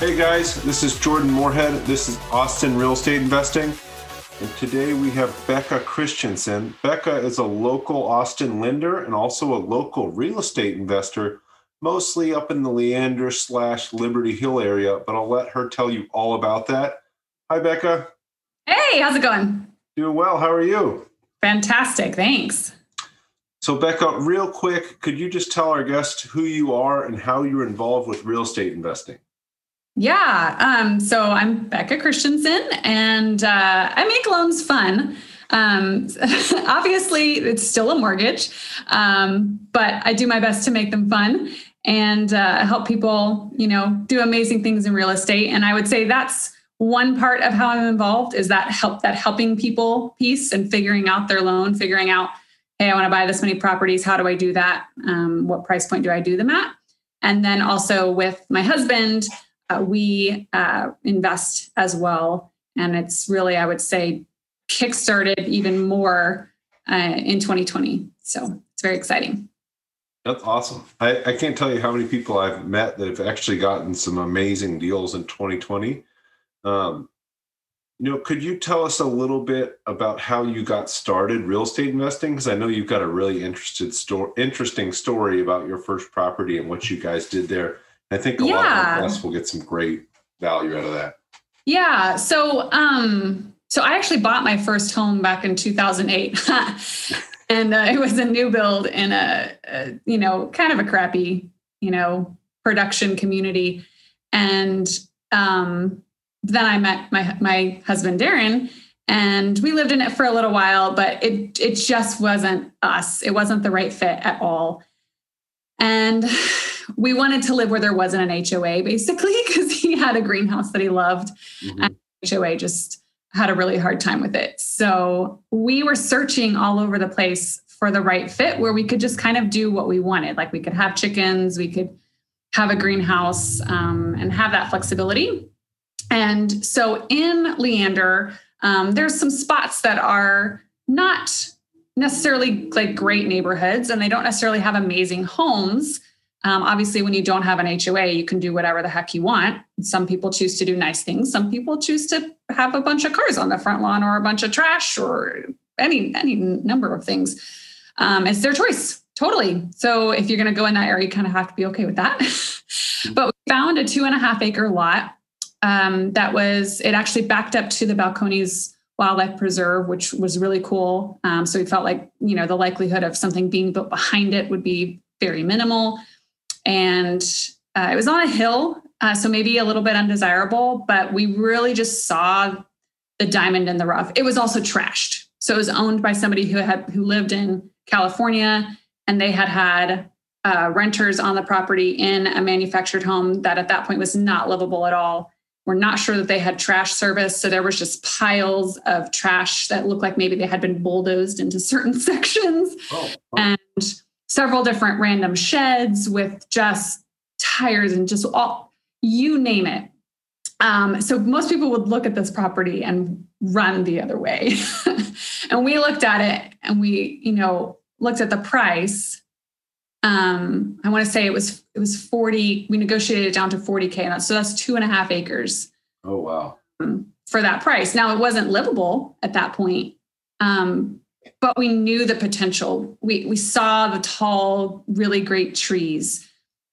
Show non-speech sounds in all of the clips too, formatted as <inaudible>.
Hey guys, this is Jordan Moorhead. This is Austin Real Estate Investing. And today we have Becca Christensen. Becca is a local Austin lender and also a local real estate investor, mostly up in the Leander slash Liberty Hill area, but I'll let her tell you all about that. Hi, Becca. Hey, how's it going? Doing well. How are you? Fantastic. Thanks. So, Becca, real quick, could you just tell our guests who you are and how you're involved with real estate investing? Yeah. Um, so I'm Becca Christensen, and uh, I make loans fun. Um, <laughs> obviously, it's still a mortgage, um, but I do my best to make them fun and uh, help people, you know, do amazing things in real estate. And I would say that's one part of how I'm involved is that help that helping people piece and figuring out their loan, figuring out, hey, I want to buy this many properties. How do I do that? Um, what price point do I do them at? And then also with my husband uh, we uh, invest as well. And it's really, I would say, kickstarted even more uh, in 2020. So it's very exciting. That's awesome. I, I can't tell you how many people I've met that have actually gotten some amazing deals in 2020. Um, you know, could you tell us a little bit about how you got started real estate investing? Because I know you've got a really interested interesting story about your first property and what you guys did there. I think a yeah. lot of us will get some great value out of that. Yeah. So, um, so I actually bought my first home back in 2008, <laughs> and uh, it was a new build in a, a, you know, kind of a crappy, you know, production community, and um, then I met my my husband Darren, and we lived in it for a little while, but it it just wasn't us. It wasn't the right fit at all, and we wanted to live where there wasn't an HOA basically <laughs> because he had a greenhouse that he loved mm-hmm. and HOA just had a really hard time with it. So we were searching all over the place for the right fit where we could just kind of do what we wanted. Like we could have chickens, we could have a greenhouse um, and have that flexibility. And so in Leander, um, there's some spots that are not necessarily like great neighborhoods and they don't necessarily have amazing homes um, obviously, when you don't have an HOA, you can do whatever the heck you want. Some people choose to do nice things. Some people choose to have a bunch of cars on the front lawn or a bunch of trash or any any number of things. Um, it's their choice, totally. So if you're going to go in that area, you kind of have to be okay with that. <laughs> but we found a two and a half acre lot um, that was it actually backed up to the Balcones Wildlife Preserve, which was really cool. Um, so we felt like you know the likelihood of something being built behind it would be very minimal and uh, it was on a hill, uh, so maybe a little bit undesirable, but we really just saw the diamond in the rough. It was also trashed, so it was owned by somebody who had who lived in California, and they had had uh, renters on the property in a manufactured home that at that point was not livable at all. We're not sure that they had trash service, so there was just piles of trash that looked like maybe they had been bulldozed into certain <laughs> sections, oh, and several different random sheds with just tires and just all you name it. Um, so most people would look at this property and run the other way. <laughs> and we looked at it and we, you know, looked at the price. Um, I want to say it was it was 40, we negotiated it down to 40K. And that's, so that's two and a half acres. Oh wow. Um, for that price. Now it wasn't livable at that point. Um, but we knew the potential. We we saw the tall, really great trees,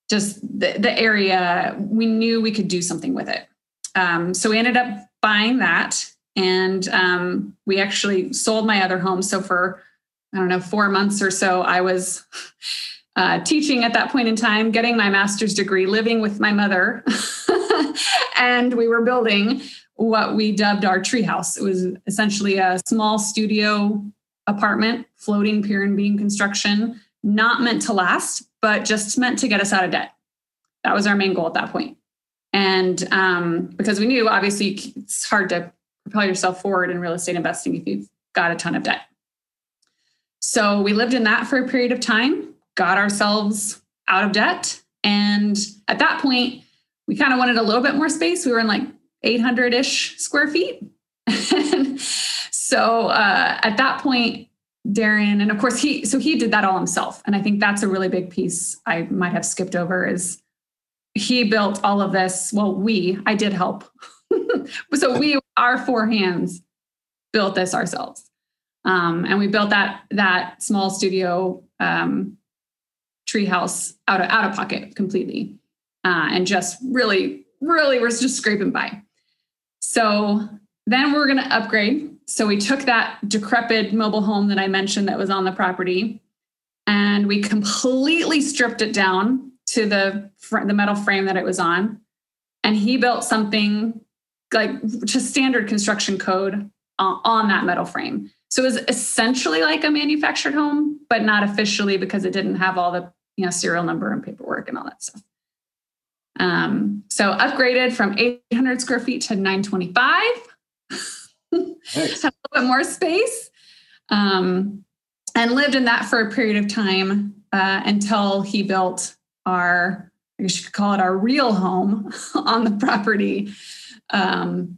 just the, the area. We knew we could do something with it. Um, so we ended up buying that, and um, we actually sold my other home. So for I don't know four months or so, I was. <laughs> Uh, teaching at that point in time, getting my master's degree, living with my mother, <laughs> and we were building what we dubbed our treehouse. It was essentially a small studio apartment, floating pier and beam construction, not meant to last, but just meant to get us out of debt. That was our main goal at that point. And um, because we knew obviously it's hard to propel yourself forward in real estate investing if you've got a ton of debt. So we lived in that for a period of time, got ourselves out of debt. And at that point, we kind of wanted a little bit more space. We were in like 800 ish square feet. <laughs> so uh, at that point, Darren, and of course he, so he did that all himself. And I think that's a really big piece I might have skipped over is he built all of this. Well, we, I did help. <laughs> so we, our four hands built this ourselves. Um, and we built that, that small studio um, treehouse out of, out of pocket completely. Uh, and just really, really, we're just scraping by. So then we're going to upgrade. So we took that decrepit mobile home that I mentioned that was on the property and we completely stripped it down to the the metal frame that it was on. And he built something like to standard construction code on, on that metal frame. So it was essentially like a manufactured home but not officially because it didn't have all the you know serial number and paperwork and all that stuff. Um, so upgraded from 800 square feet to 925 <laughs> nice. <laughs> a little bit more space um, and lived in that for a period of time uh, until he built our I guess you could call it our real home <laughs> on the property. Um,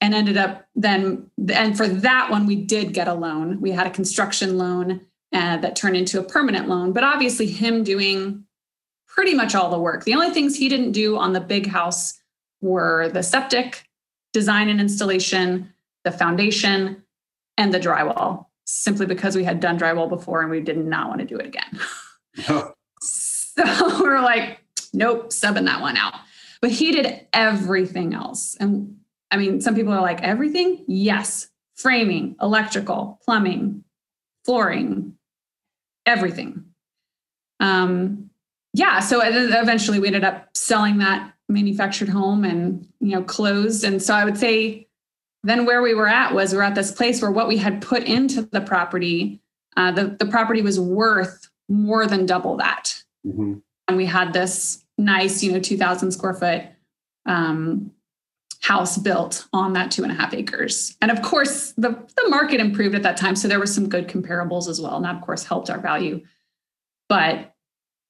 and ended up then, and for that one, we did get a loan. We had a construction loan uh, that turned into a permanent loan, but obviously, him doing pretty much all the work. The only things he didn't do on the big house were the septic, design and installation, the foundation, and the drywall, simply because we had done drywall before and we did not want to do it again. <laughs> so <laughs> we're like, nope, subbing that one out. But he did everything else. And I mean, some people are like, everything? Yes. Framing, electrical, plumbing, flooring, everything. Um, yeah. So eventually we ended up selling that manufactured home and, you know, closed. And so I would say then where we were at was we're at this place where what we had put into the property, uh, the, the property was worth more than double that. Mm-hmm. And we had this nice, you know, 2,000 square foot um, house built on that two and a half acres. And of course, the, the market improved at that time. So there were some good comparables as well. And that, of course, helped our value. But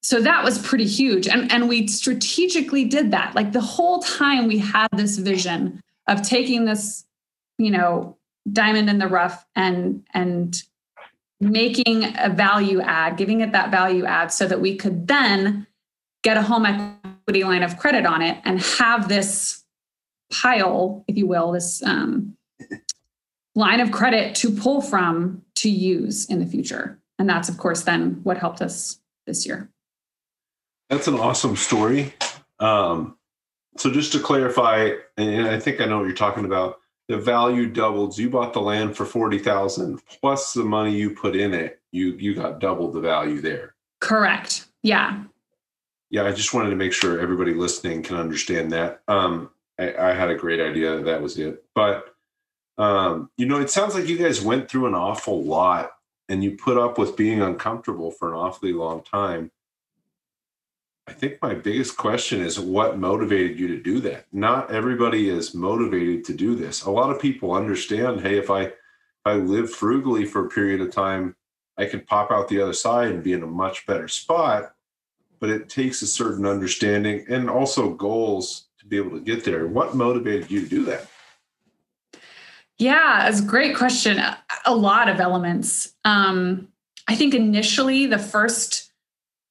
so that was pretty huge. And, and we strategically did that. Like the whole time we had this vision of taking this, you know, diamond in the rough and and making a value add, giving it that value add so that we could then get a home equity line of credit on it and have this pile, if you will, this um, line of credit to pull from to use in the future. And that's, of course, then what helped us this year. That's an awesome story. Um, so, just to clarify, and I think I know what you're talking about the value doubled. You bought the land for forty thousand plus the money you put in it. You you got double the value there. Correct. Yeah. Yeah, I just wanted to make sure everybody listening can understand that. Um, I, I had a great idea. That was it. But um, you know, it sounds like you guys went through an awful lot, and you put up with being uncomfortable for an awfully long time. I think my biggest question is what motivated you to do that? Not everybody is motivated to do this. A lot of people understand, hey, if I if I live frugally for a period of time, I can pop out the other side and be in a much better spot. But it takes a certain understanding and also goals to be able to get there. What motivated you to do that? Yeah, it's a great question. A lot of elements. Um, I think initially the first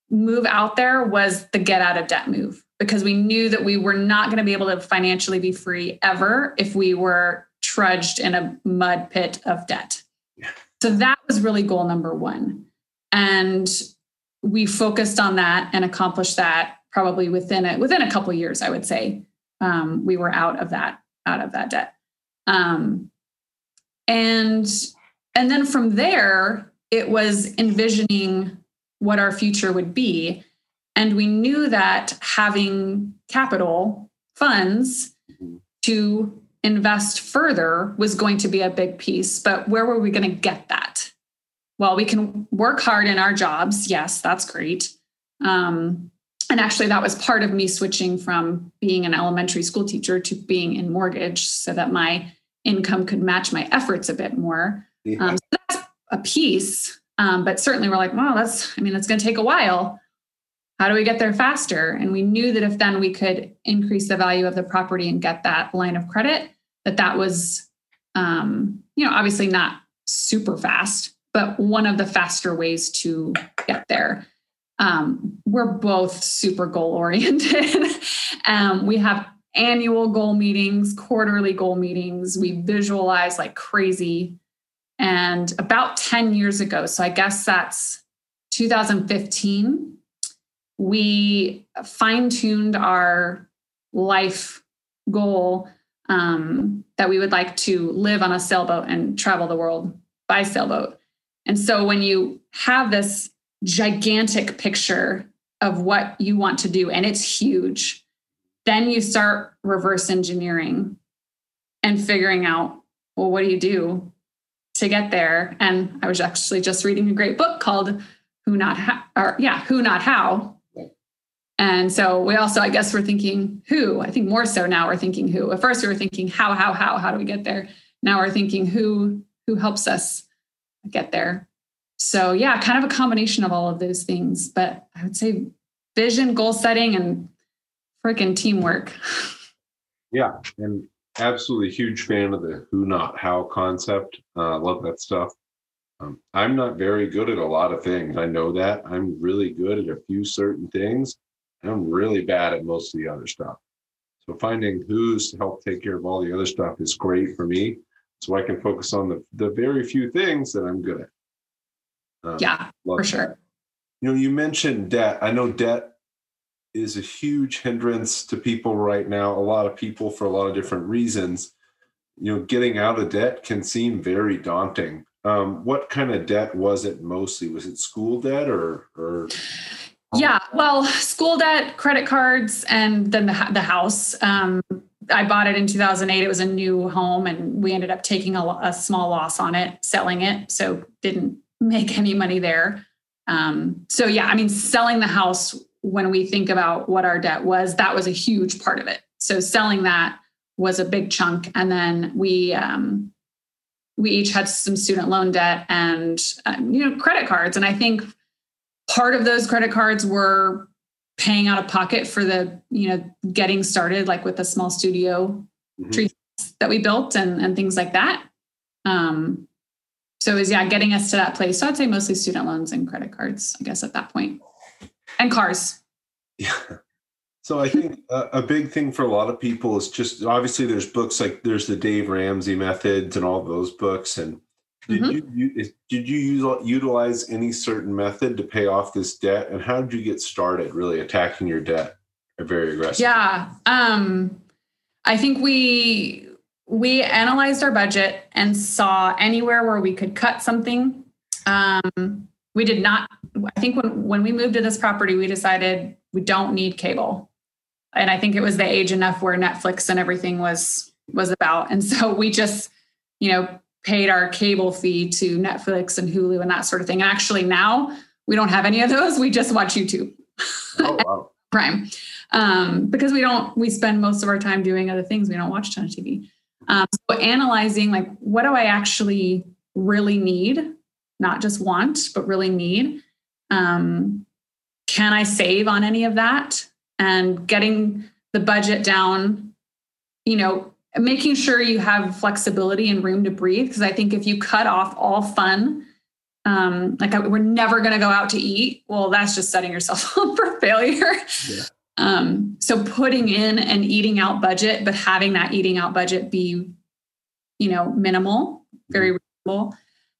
move out there was the get out of debt move because we knew that we were not going to be able to financially be free ever if we were trudged in a mud pit of debt. Yeah. So that was really goal number one. And we focused on that and accomplished that probably within it within a couple years, I would say. Um, we were out of that out of that debt. Um, and and then from there, it was envisioning what our future would be. And we knew that having capital funds to invest further was going to be a big piece. But where were we going to get that? Well, we can work hard in our jobs. Yes, that's great. Um, and actually, that was part of me switching from being an elementary school teacher to being in mortgage so that my income could match my efforts a bit more. Yeah. Um, so that's a piece. Um, but certainly, we're like, well, that's, I mean, it's going to take a while. How do we get there faster? And we knew that if then we could increase the value of the property and get that line of credit, that that was, um, you know, obviously not super fast, but one of the faster ways to get there um, we're both super goal oriented. <laughs> um, we have annual goal meetings, quarterly goal meetings. We visualize like crazy. And about 10 years ago, so I guess that's 2015, we fine tuned our life goal um, that we would like to live on a sailboat and travel the world by sailboat. And so when you have this gigantic picture of what you want to do and it's huge then you start reverse engineering and figuring out well what do you do to get there. And i was actually just reading a great book called who not how or yeah who not how. And so we also i guess we're thinking who i think more so now we're thinking who. At first we were thinking how how how how do we get there? Now we're thinking who who helps us get there. So yeah kind of a combination of all of those things but i would say vision goal setting and freaking teamwork. <laughs> Yeah and absolutely huge fan of the who not how concept. Uh, love that stuff. Um, i'm not very good at a lot of things. I know that. I'm really good at a few certain things. I'm really bad at most of the other stuff. So finding who's to help take care of all the other stuff is great for me. So i can focus on the, the very few things that i'm good at. Um, yeah, for sure. You know, you mentioned debt. I know debt is a huge hindrance to people right now. A lot of people, for a lot of different reasons, you know, getting out of debt can seem very daunting. Um, what kind of debt was it mostly? Was it school debt or, or? Yeah, well, school debt, credit cards, and then the, the house. Um, I bought it in 2008. It was a new home, and we ended up taking a, a small loss on it, selling it. So didn't make any money there. Um, so yeah, I mean, selling the house when we think about what our debt was, that was a huge part of it. So selling that was a big chunk, and then we um, we each had some student loan debt and um, you know credit cards, and I think part of those credit cards were paying out of pocket for the you know getting started, like with the small studio mm-hmm. tree that we built and and things like that. Um, so it was yeah getting us to that place so i'd say mostly student loans and credit cards i guess at that point and cars. Yeah. So i think a, a big thing for a lot of people is just obviously there's books like there's the dave ramsey methods and all those books. And did mm-hmm. you, did you use, utilize any certain method to pay off this debt? And how did you get started really attacking your debt very aggressively? Yeah um i think we we analyzed our budget and saw anywhere where we could cut something. Um, we did not, I think when, when we moved to this property, we decided we don't need cable. And I think it was the age enough where Netflix and everything was was about. And so we just, you know, paid our cable fee to Netflix and Hulu and that sort of thing. And actually now we don't have any of those. We just watch YouTube. Oh, wow. <laughs> Prime. Um, because we don't we spend most of our time doing other things. We don't watch a ton of TV. Um, so analyzing like what do I actually really need, not just want, but really need. Um, can I save on any of that? And getting the budget down, you know, making sure you have flexibility and room to breathe. Because I think if you cut off all fun, um, like we're never going to go out to eat, well, that's just setting yourself <laughs> up for failure. Yeah. Um, so putting in an eating out budget, but having that eating out budget be, you know, minimal, very mm-hmm. reasonable.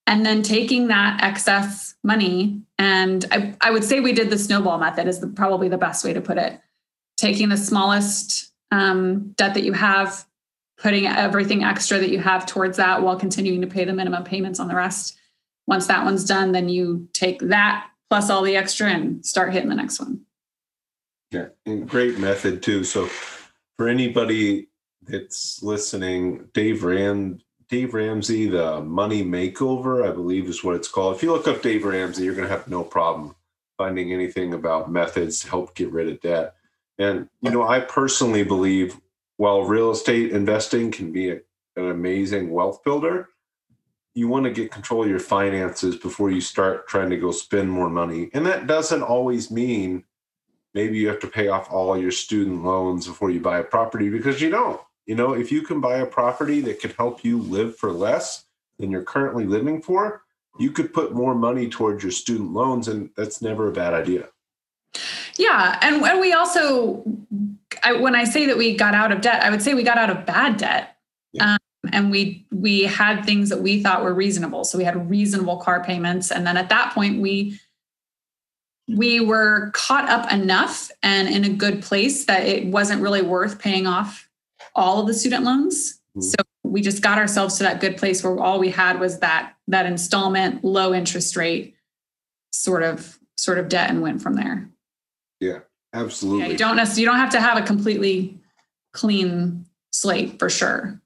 And then taking that excess money, and I, I would say we did the snowball method is the, probably the best way to put it. Taking the smallest um, debt that you have, putting everything extra that you have towards that while continuing to pay the minimum payments on the rest. Once that one's done, then you take that plus all the extra and start hitting the next one. Yeah, great method too. So for anybody that's listening, Dave Ram Dave Ramsey, the Money Makeover, I believe is what it's called. If you look up Dave Ramsey, you're going to have no problem finding anything about methods to help get rid of debt. And you know, I personally believe while real estate investing can be a, an amazing wealth builder, you want to get control of your finances before you start trying to go spend more money. And that doesn't always mean maybe you have to pay off all your student loans before you buy a property because you don't. You know, if you can buy a property that could help you live for less than you're currently living for, you could put more money towards your student loans, and that's never a bad idea. Yeah, and, and we also, I, when I say that we got out of debt, I would say we got out of bad debt, yeah. um, and we we had things that we thought were reasonable. So we had reasonable car payments, and then at that point we we were caught up enough and in a good place that it wasn't really worth paying off all of the student loans. Mm-hmm. So we just got ourselves to that good place where all we had was that that installment, low interest rate sort of sort of debt and went from there. Yeah, absolutely. Yeah, you don't necessarily you don't have to have a completely clean slate for sure.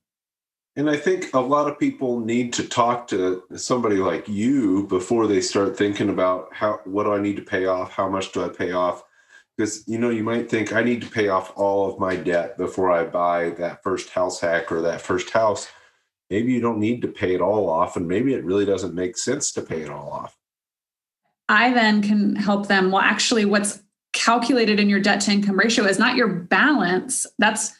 And I think a lot of people need to talk to somebody like you before they start thinking about how what do I need to pay off? How much do I pay off? Because you know, you might think I need to pay off all of my debt before I buy that first house hack or that first house. Maybe you don't need to pay it all off, and maybe it really doesn't make sense to pay it all off. I then can help them. Well, actually, what's calculated in your debt to income ratio is not your balance. That's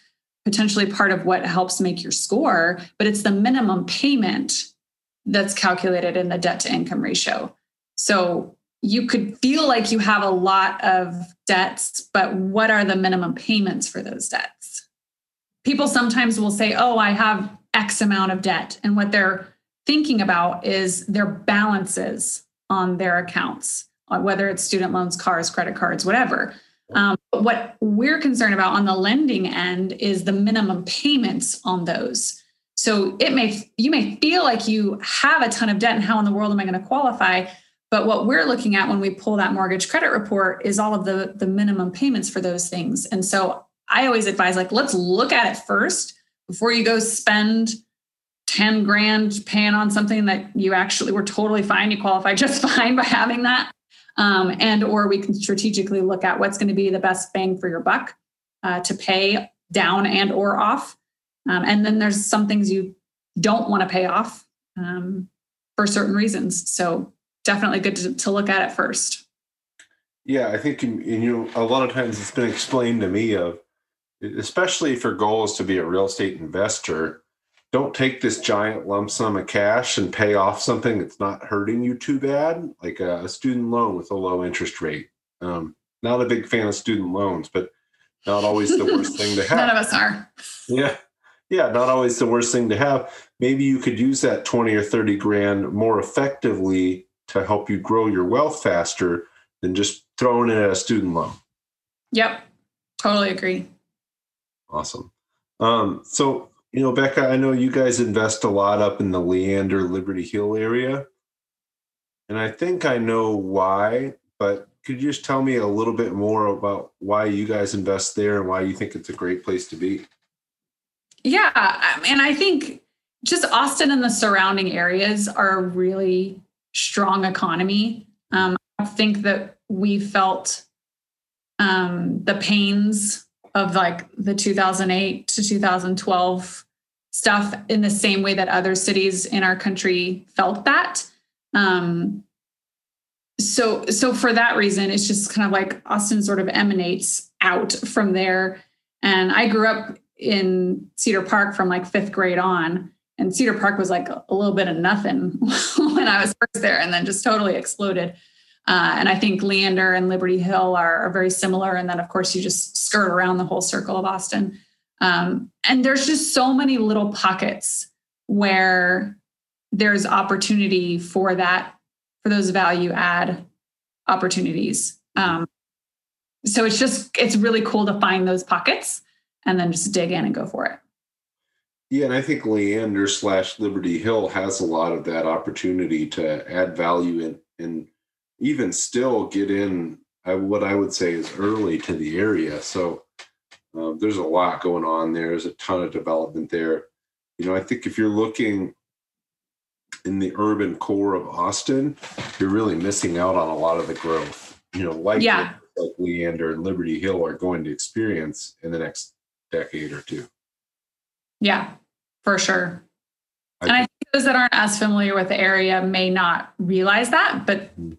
potentially part of what helps make your score, but it's the minimum payment that's calculated in the debt to income ratio. So you could feel like you have a lot of debts, but what are the minimum payments for those debts? People sometimes will say, Oh, I have X amount of debt. And what they're thinking about is their balances on their accounts, whether it's student loans, cars, credit cards, whatever. Um, but what we're concerned about on the lending end is the minimum payments on those. So it may you may feel like you have a ton of debt and how in the world am I going to qualify? But what we're looking at when we pull that mortgage credit report is all of the the minimum payments for those things. And so I always advise like let's look at it first before you go spend 10 grand paying on something that you actually were totally fine you qualify just <laughs> fine by having that. Um, and or we can strategically look at what's going to be the best bang for your buck uh, to pay down and or off. Um, and then there's some things you don't want to pay off um, for certain reasons. So definitely good to, to, look at it first yeah i think you know a lot of times it's been explained to me of especially if your goal is to be a real estate investor don't take this giant lump sum of cash and pay off something that's not hurting you too bad, like a, student loan with a low interest rate. Um, not a big fan of student loans, but not always the worst thing to have. <laughs> None of us are. Yeah. Yeah, not always the worst thing to have. Maybe you could use that 20 or 30 grand more effectively to help you grow your wealth faster than just throwing it at a student loan. Yep. Totally agree. Awesome. Um, so you know, Becca, I know you guys invest a lot up in the Leander Liberty Hill area. And I think I know why, but could you just tell me a little bit more about why you guys invest there and why you think it's a great place to be? Yeah. And I think just Austin and the surrounding areas are really strong economy. Um, I think that we felt um, the pains of like the 2008 to 2012 stuff in the same way that other cities in our country felt that. Um, so, so for that reason, it's just kind of like Austin sort of emanates out from there. And I grew up in Cedar Park from like fifth grade on, and Cedar Park was like a little bit of nothing <laughs> when I was first there, and then just totally exploded. Uh, and I think Leander and Liberty Hill are, are, very similar. And then, of course, you just skirt around the whole circle of Austin. Um, and there's just so many little pockets where there's opportunity for that, for those value add opportunities. Um, so it's just, it's really cool to find those pockets and then just dig in and go for it. Yeah, and I think Leander slash Liberty Hill has a lot of that opportunity to add value and and even still get in what I would say is early to the area. So uh, there's a lot going on there. There's a ton of development there. You know, I think if you're looking in the urban core of Austin, you're really missing out on a lot of the growth. you know, like Yeah. like Leander and Liberty Hill are going to experience in the next decade or two. Yeah, for sure. I and I think- those that aren't as familiar with the area may not realize that, but Mm.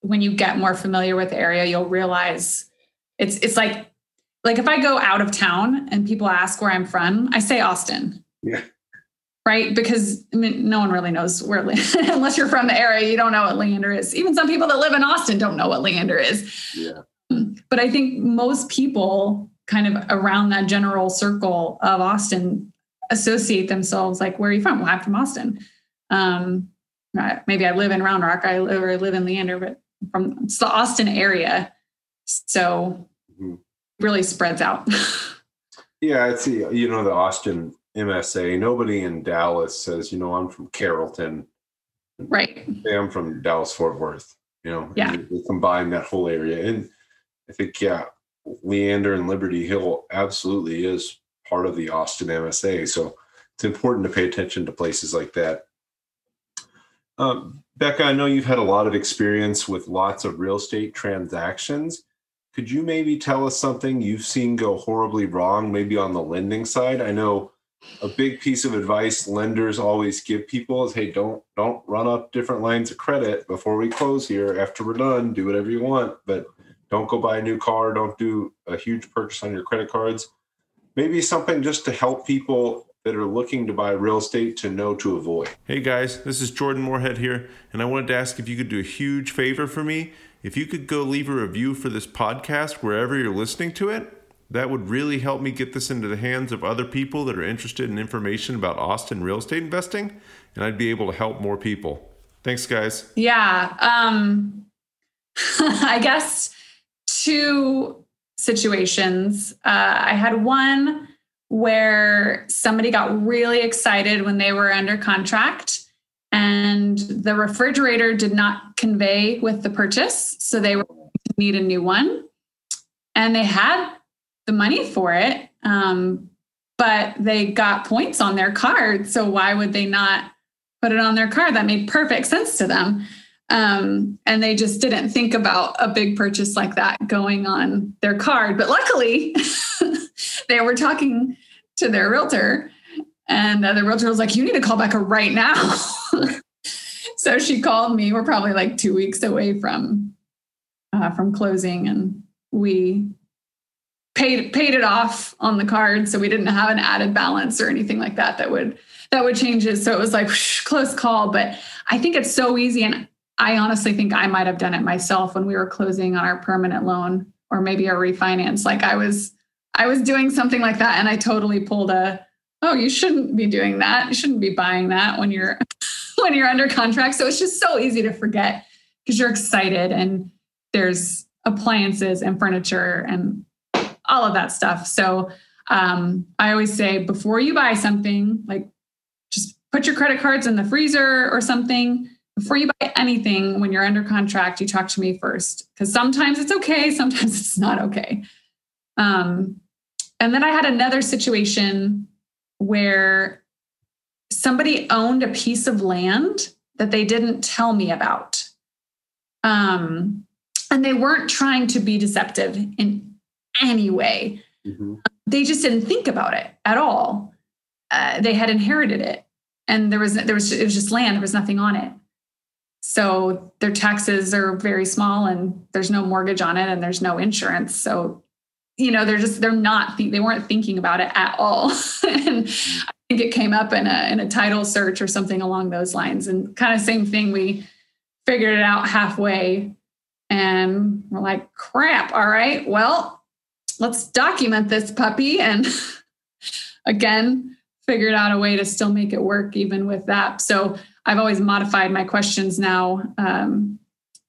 when you get more familiar with the area, you'll realize it's it's like like if I go out of town and people ask where I'm from, I say Austin. Yeah. Right? Because I mean, no one really knows where <laughs> unless you're from the area, you don't know what Leander is. Even some people that live in Austin don't know what Leander is. yeah. But I think most people kind of around that general circle of Austin associate themselves like, where are you from? Well, I'm from Austin. Um, maybe I live in Round Rock, I live, or I live in Leander, but from it's the Austin area. So Mhm. really spreads out. <laughs> Yeah, it's the you know the Austin MSA. Nobody in Dallas says, you know, I'm from Carrollton. right. I'm from Dallas Fort Worth. You know, Yeah. we combine that whole area, and I think yeah, Leander and Liberty Hill absolutely is part of the Austin MSA. So it's important to pay attention to places like that. Um, Becca, I know you've had a lot of experience with lots of real estate transactions. Could you maybe tell us something you've seen go horribly wrong, maybe on the lending side? I know a big piece of advice lenders always give people is hey don't don't run up different lines of credit before we close here after we're done do whatever you want but don't go buy a new car don't do a huge purchase on your credit cards maybe something just to help people that are looking to buy real estate to know to avoid Hey guys, this is Jordan Moorhead here, and I wanted to ask if you could do a huge favor for me. If you could go leave a review for this podcast wherever you're listening to it, that would really help me get this into the hands of other people that are interested in information about Austin real estate investing, and I'd be able to help more people. Thanks, guys. Yeah. Um, <laughs> I guess two situations. Uh, I had one where somebody got really excited when they were under contract and the refrigerator did not convey with the purchase. So they were need a new one. And they had the money for it. Um, but they got points on their card. So why would they not put it on their card? That made perfect sense to them. Um, and they just didn't think about a big purchase like that going on their card. But luckily, <laughs> they were talking to their realtor, and the realtor was like, You need to call Becca right now. <laughs> so she called me. We're probably like two weeks away from uh, from closing, and we paid paid it off on the card, so we didn't have an added balance or anything like that that would that would change it. So it was like whoosh, close call, but I think it's so easy, and I honestly think I might have done it myself when we were closing on our permanent loan or maybe a refinance. Like I was I was doing something like that, and I totally pulled a oh you shouldn't be doing that. You shouldn't be buying that when you're <laughs> when you're under contract. So it's just so easy to forget because you're excited and there's appliances and furniture and all of that stuff. So um, i always say before you buy something like just put your credit cards in the freezer or something before you buy anything when you're under contract you talk to me first because sometimes it's okay sometimes <laughs> it's not okay um, and then i had another situation where somebody owned a piece of land that they didn't tell me about. Um, and they weren't trying to be deceptive in any way. Mhm. They just didn't think about it at all. Uh, they had inherited it, and there was there was it was just land. There was nothing on it. So their taxes are very small, and there's no mortgage on it, and there's no insurance. So you know they're just they're not they weren't thinking about it at all. <laughs> And i think it came up in a in a title search or something along those lines. And kind of same thing we figured it out halfway and we're like crap all right well let's document this puppy. And <laughs> again figured out a way to still make it work even with that. So i've always modified my questions now um,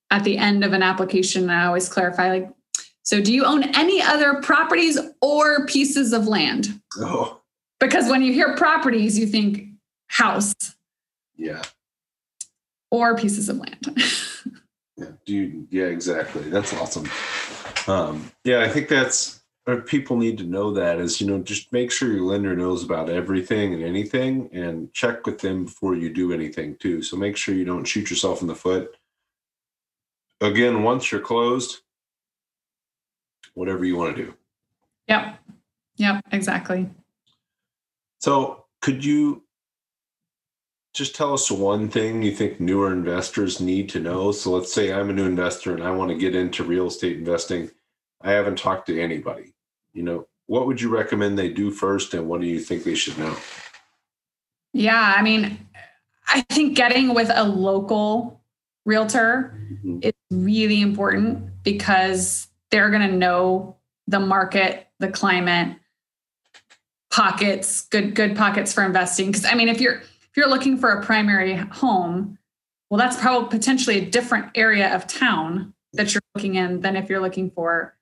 at the end of an application i always clarify like so, do you own any other properties or pieces of land? oh Because when you hear properties, you think house yeah or pieces of land. <laughs> Yeah, do you, yeah, exactly. That's awesome. Um, yeah, I think that's people need to know that is you know just make sure your lender knows about everything and anything, and check with them before you do anything too. So make sure you don't shoot yourself in the foot. again, once you're closed, whatever you want to do. Yep. Yep. Exactly. So, could you just tell us one thing you think newer investors need to know? So, let's say I'm a new investor and I want to get into real estate investing. I haven't talked to anybody. You know, what would you recommend they do first, and what do you think they should know? Yeah. I mean, I think getting with a local realtor Mhm. is really important because they're going to know the market, the climate, pockets, good good pockets for investing. Because I mean, if you're if you're looking for a primary home, well, that's probably potentially a different area of town that you're looking in than if you're looking for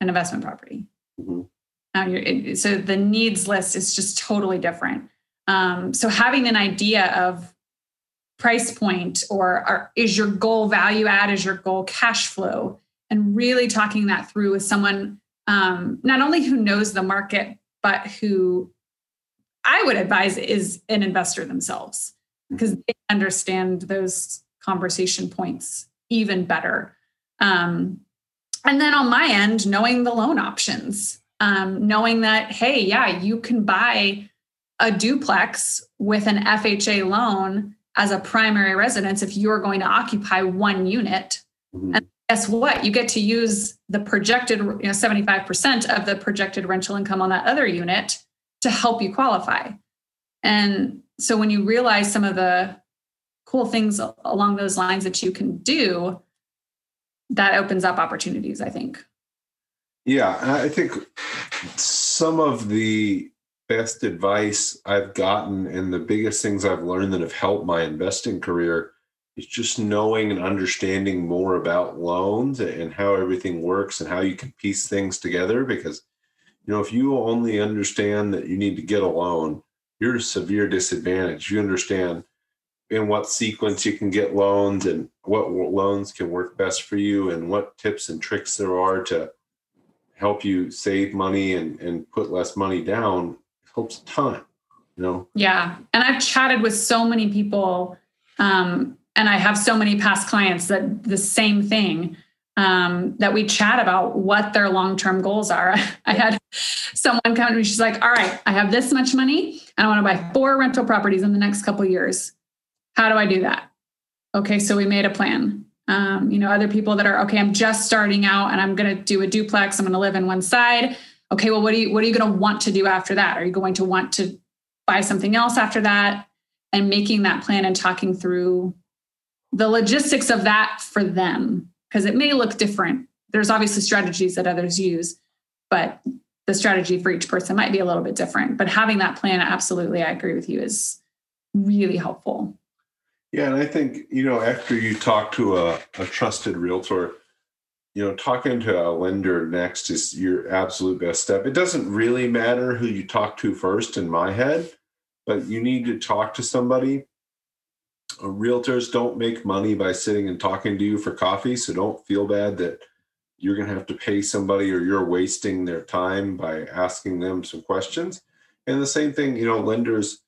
an investment property. Mhm. Now you're it, so the needs list is just totally different. Um, so having an idea of price point or are, is your goal value add is your goal cash flow and really talking that through with someone um, not only who knows the market but who i would advise is an investor themselves because they understand those conversation points even better um, and then on my end knowing the loan options um, knowing that hey yeah you can buy a duplex with an fha loan as a primary residence if you're going to occupy one unit. Mhm. And guess what? You get to use the projected, you know, 75% of the projected rental income on that other unit to help you qualify. And so when you realize some of the cool things along those lines that you can do, that opens up opportunities, I think. Yeah, I think some of the best advice I've gotten and the biggest things I've learned that have helped my investing career is just knowing and understanding more about loans and how everything works and how you can piece things together. Because, you know, if you only understand that you need to get a loan, you're at a severe disadvantage. You understand in what sequence you can get loans and what loans can work best for you and what tips and tricks there are to help you save money and, and put less money down helps a ton you know Yeah. And I've chatted with so many people, um, and I have so many past clients that the same thing um, that we chat about what their long term goals are. <laughs> I had someone come to me, she's like, All right, I have this much money and I want to buy four rental properties in the next couple years. How do I do that? Okay, so we made a plan. Um, you know, other people that are okay, I'm just starting out and I'm going to do a duplex. I'm going to live in one side. Okay, well, what are you what are you going to want to do after that? Are you going to want to buy something else after that? And making that plan and talking through the logistics of that for them because it may look different. There's obviously strategies that others use, but the strategy for each person might be a little bit different. But having that plan, absolutely, I agree with you, is really helpful. Yeah and i think you know after you talk to a, a trusted realtor you know talking to a lender next is your absolute best step. It doesn't really matter who you talk to first in my head but you need to talk to somebody. Uh, realtors don't make money by sitting and talking to you for coffee so don't feel bad that you're going to have to pay somebody or you're wasting their time by asking them some questions. And the same thing you know lenders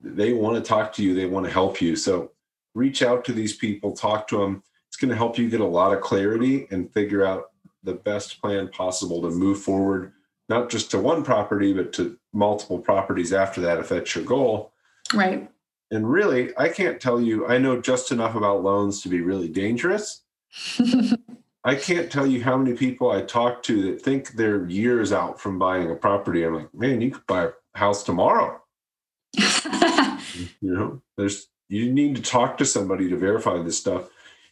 they want to talk to you they want to help you. So reach out to these people talk to them it's going to help you get a lot of clarity and figure out the best plan possible to move forward not just to one property but to multiple properties after that if that's your goal. Right. and really i can't tell you i know just enough about loans to be really dangerous. <laughs> I can't tell you how many people i talk to that think they're years out from buying a property. I'm like man you could buy a house tomorrow. <laughs> You know there's you need to talk to somebody to verify this stuff.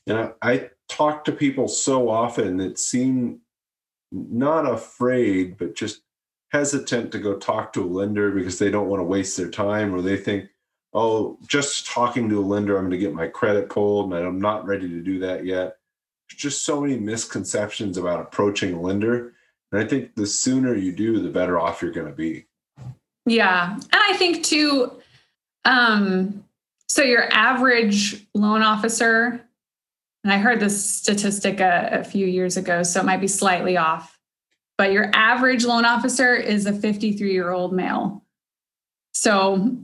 And i, I talk to people so often that seem not afraid but just hesitant to go talk to a lender because they don't want to waste their time or they think oh just talking to a lender i'm going to get my credit pulled and i'm not ready to do that yet. There's just so many misconceptions about approaching a lender. And i think the sooner you do the better off you're going to be. Yeah. And I think too, um, so your average loan officer, and I heard this statistic a, a few years ago, so it might be slightly off, but your average loan officer is a 53 year old male. So,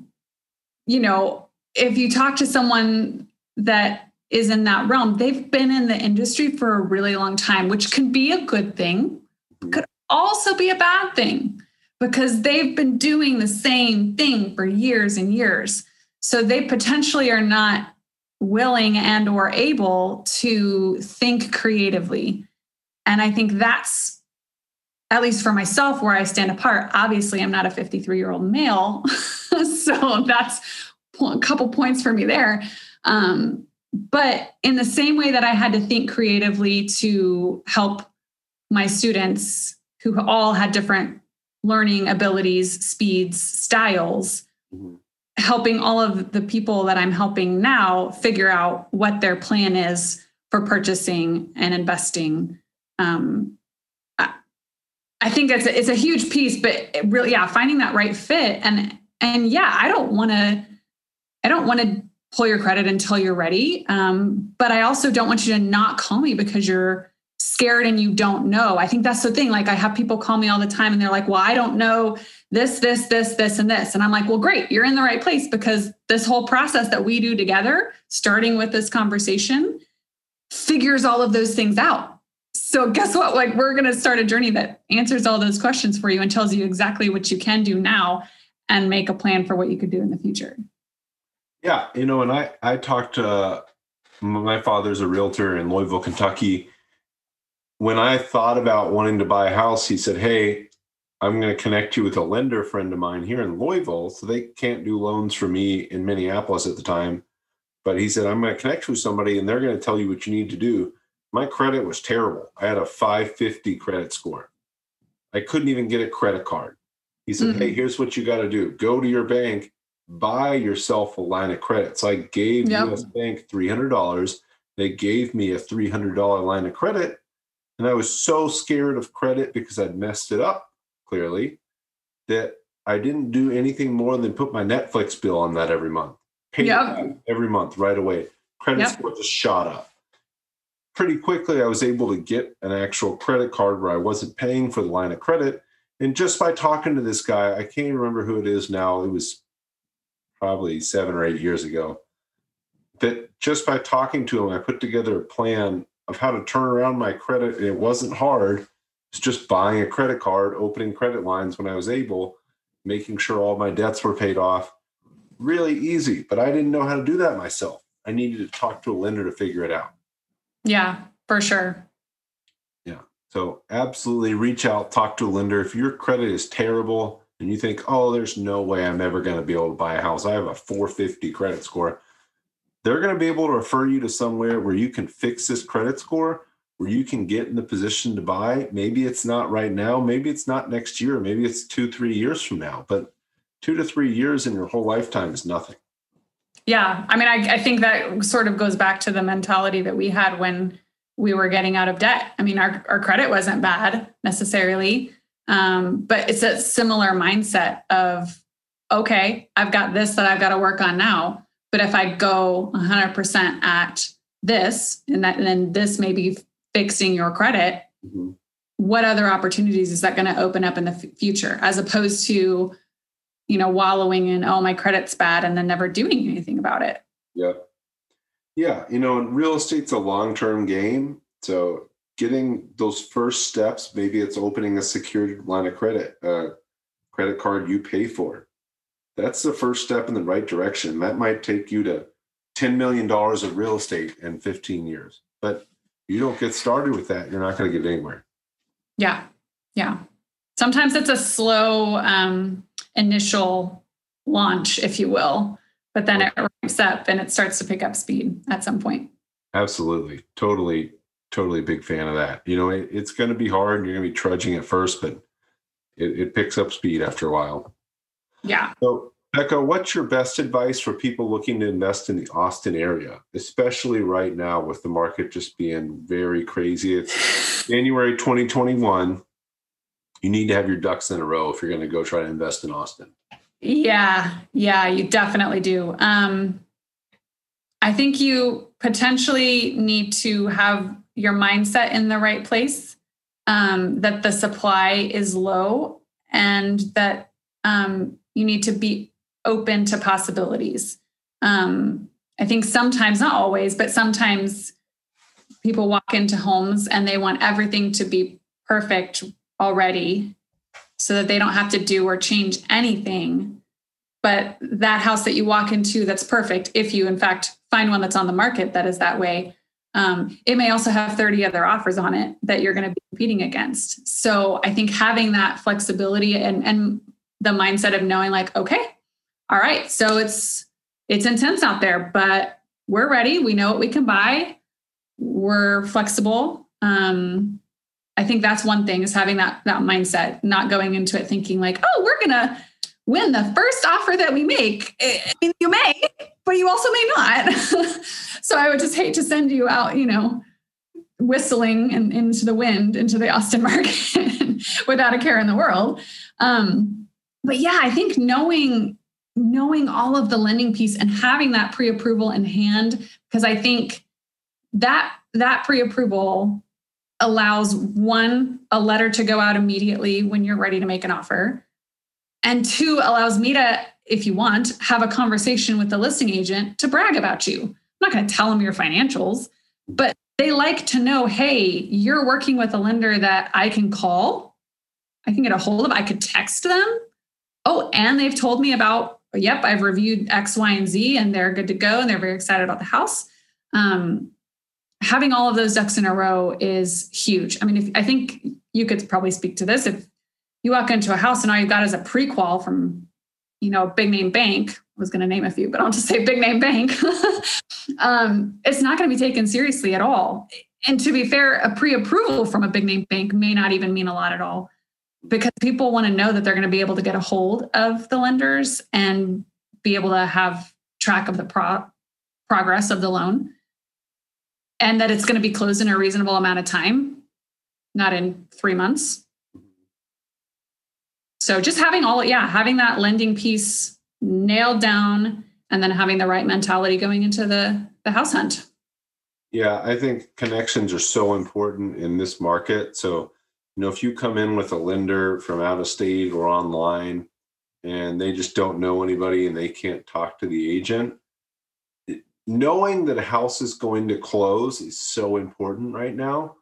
you know, if you talk to someone that is in that realm. They've been in the industry for a really long time, which can be a good thing, could also be a bad thing because they've been doing the same thing for years and years. So they potentially are not willing and or able to think creatively. And I think that's at least for myself where I stand apart. Obviously, I'm not a 53 year old male. <laughs> so that's a couple points for me there. Um, but in the same way that I had to think creatively to help my students who all had different learning abilities, speeds, styles, mm-hmm. Helping all of the people that I'm helping now figure out what their plan is for purchasing and investing. Um, I, think it's a, it's a huge piece, but really, yeah, finding that right fit and and yeah, I don't want to, I don't want to pull your credit until you're ready. Um, but I also don't want you to not call me because you're scared and you don't know. I think that's the thing. Like I have people call me all the time and they're like, well, I don't know this, this, this, this, and this. And I'm like, well, great, you're in the right place because this whole process that we do together, starting with this conversation, figures all of those things out. So guess what? Like we're going to start a journey that answers all those questions for you and tells you exactly what you can do now and make a plan for what you could do in the future. Yeah, you know, and I I talked to my father's a realtor in Louisville, Kentucky. When I thought about wanting to buy a house, he said, "Hey, I'm going to connect you with a lender friend of mine here in Louisville. So they can't do loans for me in Minneapolis at the time, but he said I'm going to connect you with somebody, and they're going to tell you what you need to do." My credit was terrible. I had a 550 credit score. I couldn't even get a credit card. He said, mm-hmm. "Hey, here's what you got to do. Go to your bank." buy yourself a line of credit. So I gave yep. US Bank $300. They gave me a $300 line of credit. And I was so scared of credit because I'd messed it up clearly that I didn't do anything more than put my Netflix bill on that every month. Pay yep. every month right away. Credit yep. score just shot up. Pretty quickly, I was able to get an actual credit card where I wasn't paying for the line of credit. And just by talking to this guy, I can't remember who it is now. It was probably seven or eight years ago that just by talking to him, I put together a plan of how to turn around my credit. It wasn't hard. It's just buying a credit card, opening credit lines when I was able, making sure all my debts were paid off. Really easy, but I didn't know how to do that myself. I needed to talk to a lender to figure it out. Yeah, for sure. Yeah. So absolutely reach out, talk to a lender. If your credit is terrible, and you think, oh, there's no way I'm ever going to be able to buy a house. I have a 450 credit score. They're going to be able to refer you to somewhere where you can fix this credit score, where you can get in the position to buy. Maybe it's not right now. Maybe it's not next year. Maybe it's two, three years from now. But two to three years in your whole lifetime is nothing. Yeah. I mean, I, I think that sort of goes back to the mentality that we had when we were getting out of debt. I mean, our, our credit wasn't bad necessarily um, but it's a similar mindset of, okay, I've got this that I've got to work on now. But if I go 100% at this, and, that, and then this may be fixing your credit, mm-hmm. what other opportunities is that going to open up in the f- future as opposed to, you know, wallowing in, oh, my credit's bad and then never doing anything about it? Yeah. Yeah. You know, and real estate's a long term game. So getting those first steps, maybe it's opening a secured line of credit, uh, credit card you pay for. That's the first step in the right direction. That might take you to $10 million of real estate in 15 years. But you don't get started with that, you're not going to get anywhere. Yeah. Yeah. Sometimes it's a slow um, initial launch, if you will, but then it ramps up and it starts to pick up speed at some point. Absolutely. Totally totally big fan of that. You know, it, it's going to be hard. and You're going to be trudging at first, but it, it picks up speed after a while. Yeah. So, Becca, what's your best advice for people looking to invest in the Austin area, especially right now with the market just being very crazy? It's January 2021. You need to have your ducks in a row if you're going to go try to invest in Austin. Yeah, yeah, you definitely do. Um, I think you potentially need to have your mindset in the right place, um, that the supply is low, and that um, you need to be open to possibilities. Um, I think sometimes, not always, but sometimes people walk into homes and they want everything to be perfect already so that they don't have to do or change anything. But that house that you walk into that's perfect, if you in fact find one that's on the market that is that way, um, it may also have 30 other offers on it that you're going to be competing against. So I think having that flexibility and, and the mindset of knowing like, okay, all right, so it's it's intense out there, but we're ready. We know what we can buy. We're flexible. Um, I think that's one thing is having that that mindset, not going into it thinking like, oh, we're gonna win the first offer that we make. I mean, you may, but you also may not. <laughs> so I would just hate to send you out, you know, whistling and into the wind into the Austin <laughs> market without a care in the world. Um, but yeah, I think knowing knowing all of the lending piece and having that pre-approval in hand because i think that that pre-approval allows one a letter to go out immediately when you're ready to make an offer and two allows me to if you want have a conversation with the listing agent to brag about you. I'm not going to tell them your financials but they like to know hey you're working with a lender that i can call. I can get a hold of i could text them. Oh and they've told me about yep, I've reviewed X, Y, and Z, and they're good to go, and they're very excited about the house. Um, having all of those ducks in a row is huge. I mean, if I think you could probably speak to this, if you walk into a house and all you've got is a prequal from, you know, a big name bank. I was going to name a few, but I'll just say big name bank. <laughs> um, it's not going to be taken seriously at all. And to be fair, a pre-approval from a big name bank may not even mean a lot at all because people want to know that they're going to be able to get a hold of the lenders and be able to have track of the pro- progress of the loan. And that it's going to be closed in a reasonable amount of time not in three months. So just having all yeah having that lending piece nailed down and then having the right mentality going into the the house hunt. Yeah i think connections are so important in this market. So you know, if you come in with a lender from out of state or online and they just don't know anybody and they can't talk to the agent, knowing that a house is going to close is so important right now.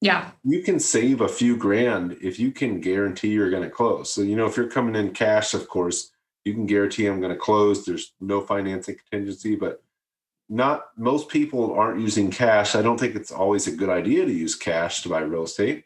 Yeah. You can save a few grand if you can guarantee you're going to close. So, you know, if you're coming in cash, of course, you can guarantee I'm going to close. There's no financing contingency, but not most people aren't using cash. I don't think it's always a good idea to use cash to buy real estate.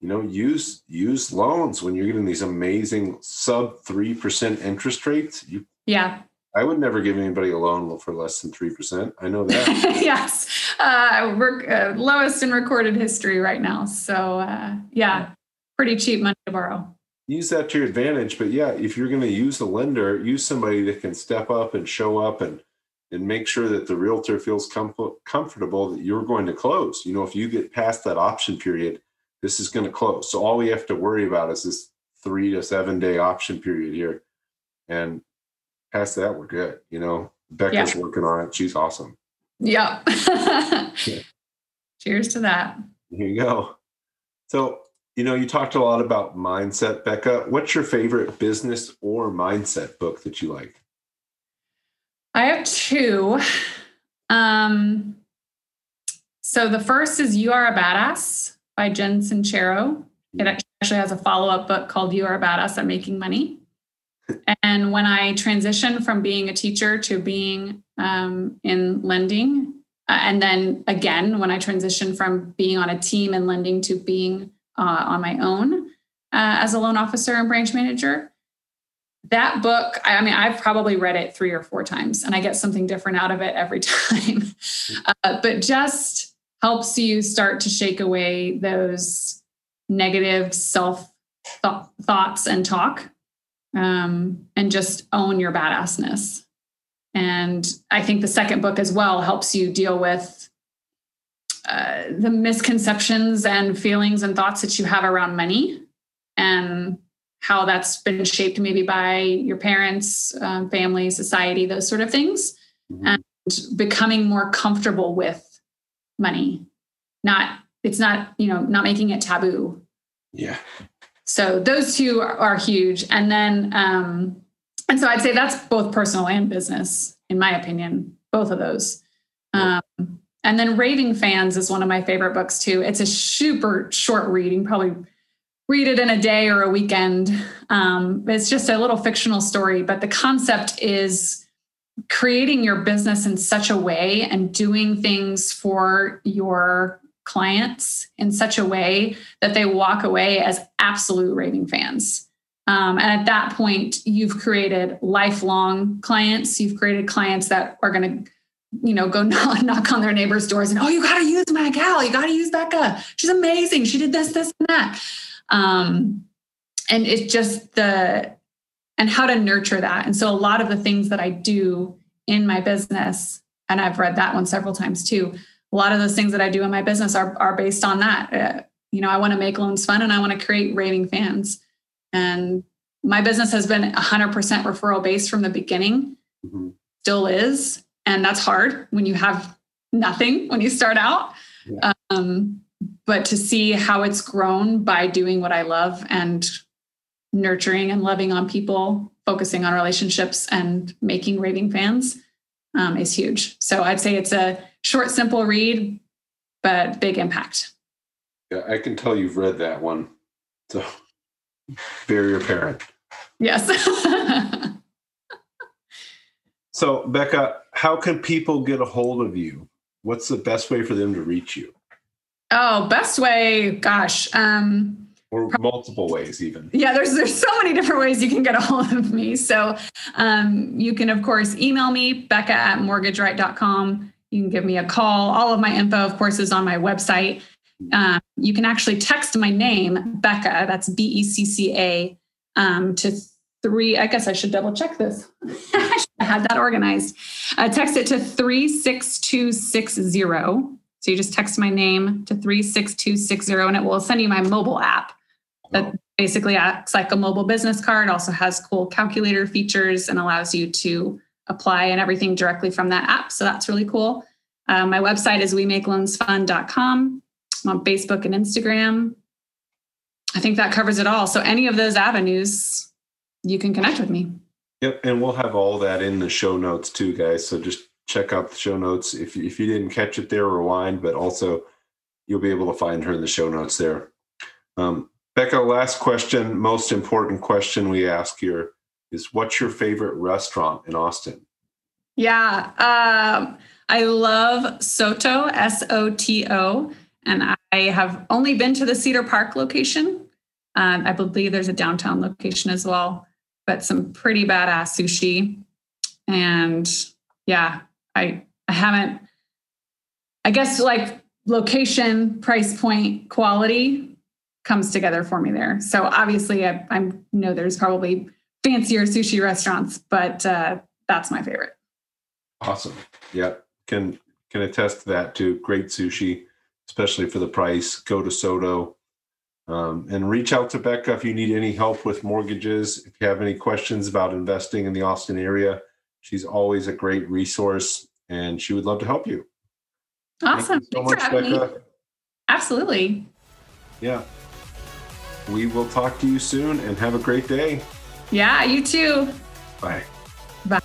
You know, use use loans when you're getting these amazing sub three percent interest rates. You, yeah, I would never give anybody a loan for less than three percent. I know that. <laughs> yes, uh, we're uh, lowest in recorded history right now. So uh, yeah, pretty cheap money to borrow. Use that to your advantage, but yeah, if you're going to use a lender, use somebody that can step up and show up and and make sure that the realtor feels comfortable that you're going to close. You know, if you get past that option period, this is going to close. So all we have to worry about is this three to seven day option period here. And past that, we're good. You know, Becca's yeah. working on it. She's awesome. Yep. <laughs> Cheers to that. Here you go. So, you know, you talked a lot about mindset, Becca. What's your favorite business or mindset book that you like? I have two. Um, so the first is You Are a Badass by Jen Sincero. It actually has a follow up book called You Are a Badass at Making Money. And when I transitioned from being a teacher to being um, in lending, uh, and then again, when I transitioned from being on a team and lending to being uh, on my own uh, as a loan officer and branch manager, that book i mean i've probably read it three or four times and i get something different out of it every <laughs> time. Uh, but just helps you start to shake away those negative self th- thoughts and talk um, and just own your badassness. And i think the second book as well helps you deal with uh, the misconceptions and feelings and thoughts that you have around money. And how that's been shaped maybe by your parents, um, family, society, those sort of things, mm-hmm. and becoming more comfortable with money. Not it's not you know not making it taboo. Yeah. So those two are, are huge, and then um, and so I'd say that's both personal and business. in my opinion, both of those. Um, and then Raving Fans is one of my favorite books too. It's a super short reading, probably read it in a day or a weekend. Um, it's just a little fictional story, but the concept is creating your business in such a way and doing things for your clients in such a way that they walk away as absolute raving fans. Um, and at that point, you've created lifelong clients. You've created clients that are going to, you know, go <laughs> knock on their neighbors' doors and, oh, you got to use my gal. You got to use Becca. She's amazing. She did this, this, and that. Um, and it's just the, and how to nurture that. And so a lot of the things that I do in my business, and I've read that one several times too, a lot of those things that I do in my business are, are based on that. Uh, you know, I want to make loans fun and I want to create raving fans. And my business has been 100% referral based from the beginning, mm-hmm. still is. And that's hard when you have nothing when you start out. Yeah. Um, but to see how it's grown by doing what I love and nurturing and loving on people, focusing on relationships and making raving fans um, is huge. So I'd say it's a short, simple read, but big impact. Yeah, I can tell you've read that one. So very apparent. Yes. <laughs> so, Becca, how can people get a hold of you? What's the best way for them to reach you? Oh, best way, gosh. Um, or multiple ways even. Yeah there's there's so many different ways you can get a hold of me. So um, you can of course email me becca at mortgageright.com you can give me a call. All of my info of course is on my website. Um, you can actually text my name becca that's b-e-c-c-a um, to three i guess i should double check this. <laughs> I had that organized. Uh, text it to 36260 so you just text my name to 36260 and it will send you my mobile app that basically acts like a mobile business card, also has cool calculator features and allows you to apply and everything directly from that app. So that's really cool. Uh, my website is we make loans fun.com. I'm on Facebook and Instagram. I think that covers it all. So any of those avenues, you can connect with me. Yep. And we'll have all that in the show notes too, guys. So just check out the show notes. If, if you didn't catch it there, rewind, but also you'll be able to find her in the show notes there. Um, Becca, last question, most important question we ask here is what's your favorite restaurant in Austin? Yeah, um, I love Soto, S O T O, and I have only been to the Cedar Park location. Um, I believe there's a downtown location as well, but some pretty badass sushi. And yeah, I I haven't. I guess like location, price point, quality comes together for me there. So obviously, I, I know there's probably fancier sushi restaurants, but uh, that's my favorite. Awesome. Yeah, can can attest to that too. Great sushi, especially for the price. Go to Soto. Um, and reach out to Becca if you need any help with mortgages. If you have any questions about investing in the Austin area, she's always a great resource and she would love to help you. Awesome. You so Thanks much, Becca. Me. Absolutely. Yeah we will talk to you soon and have a great day. Yeah, you too. Bye. Bye.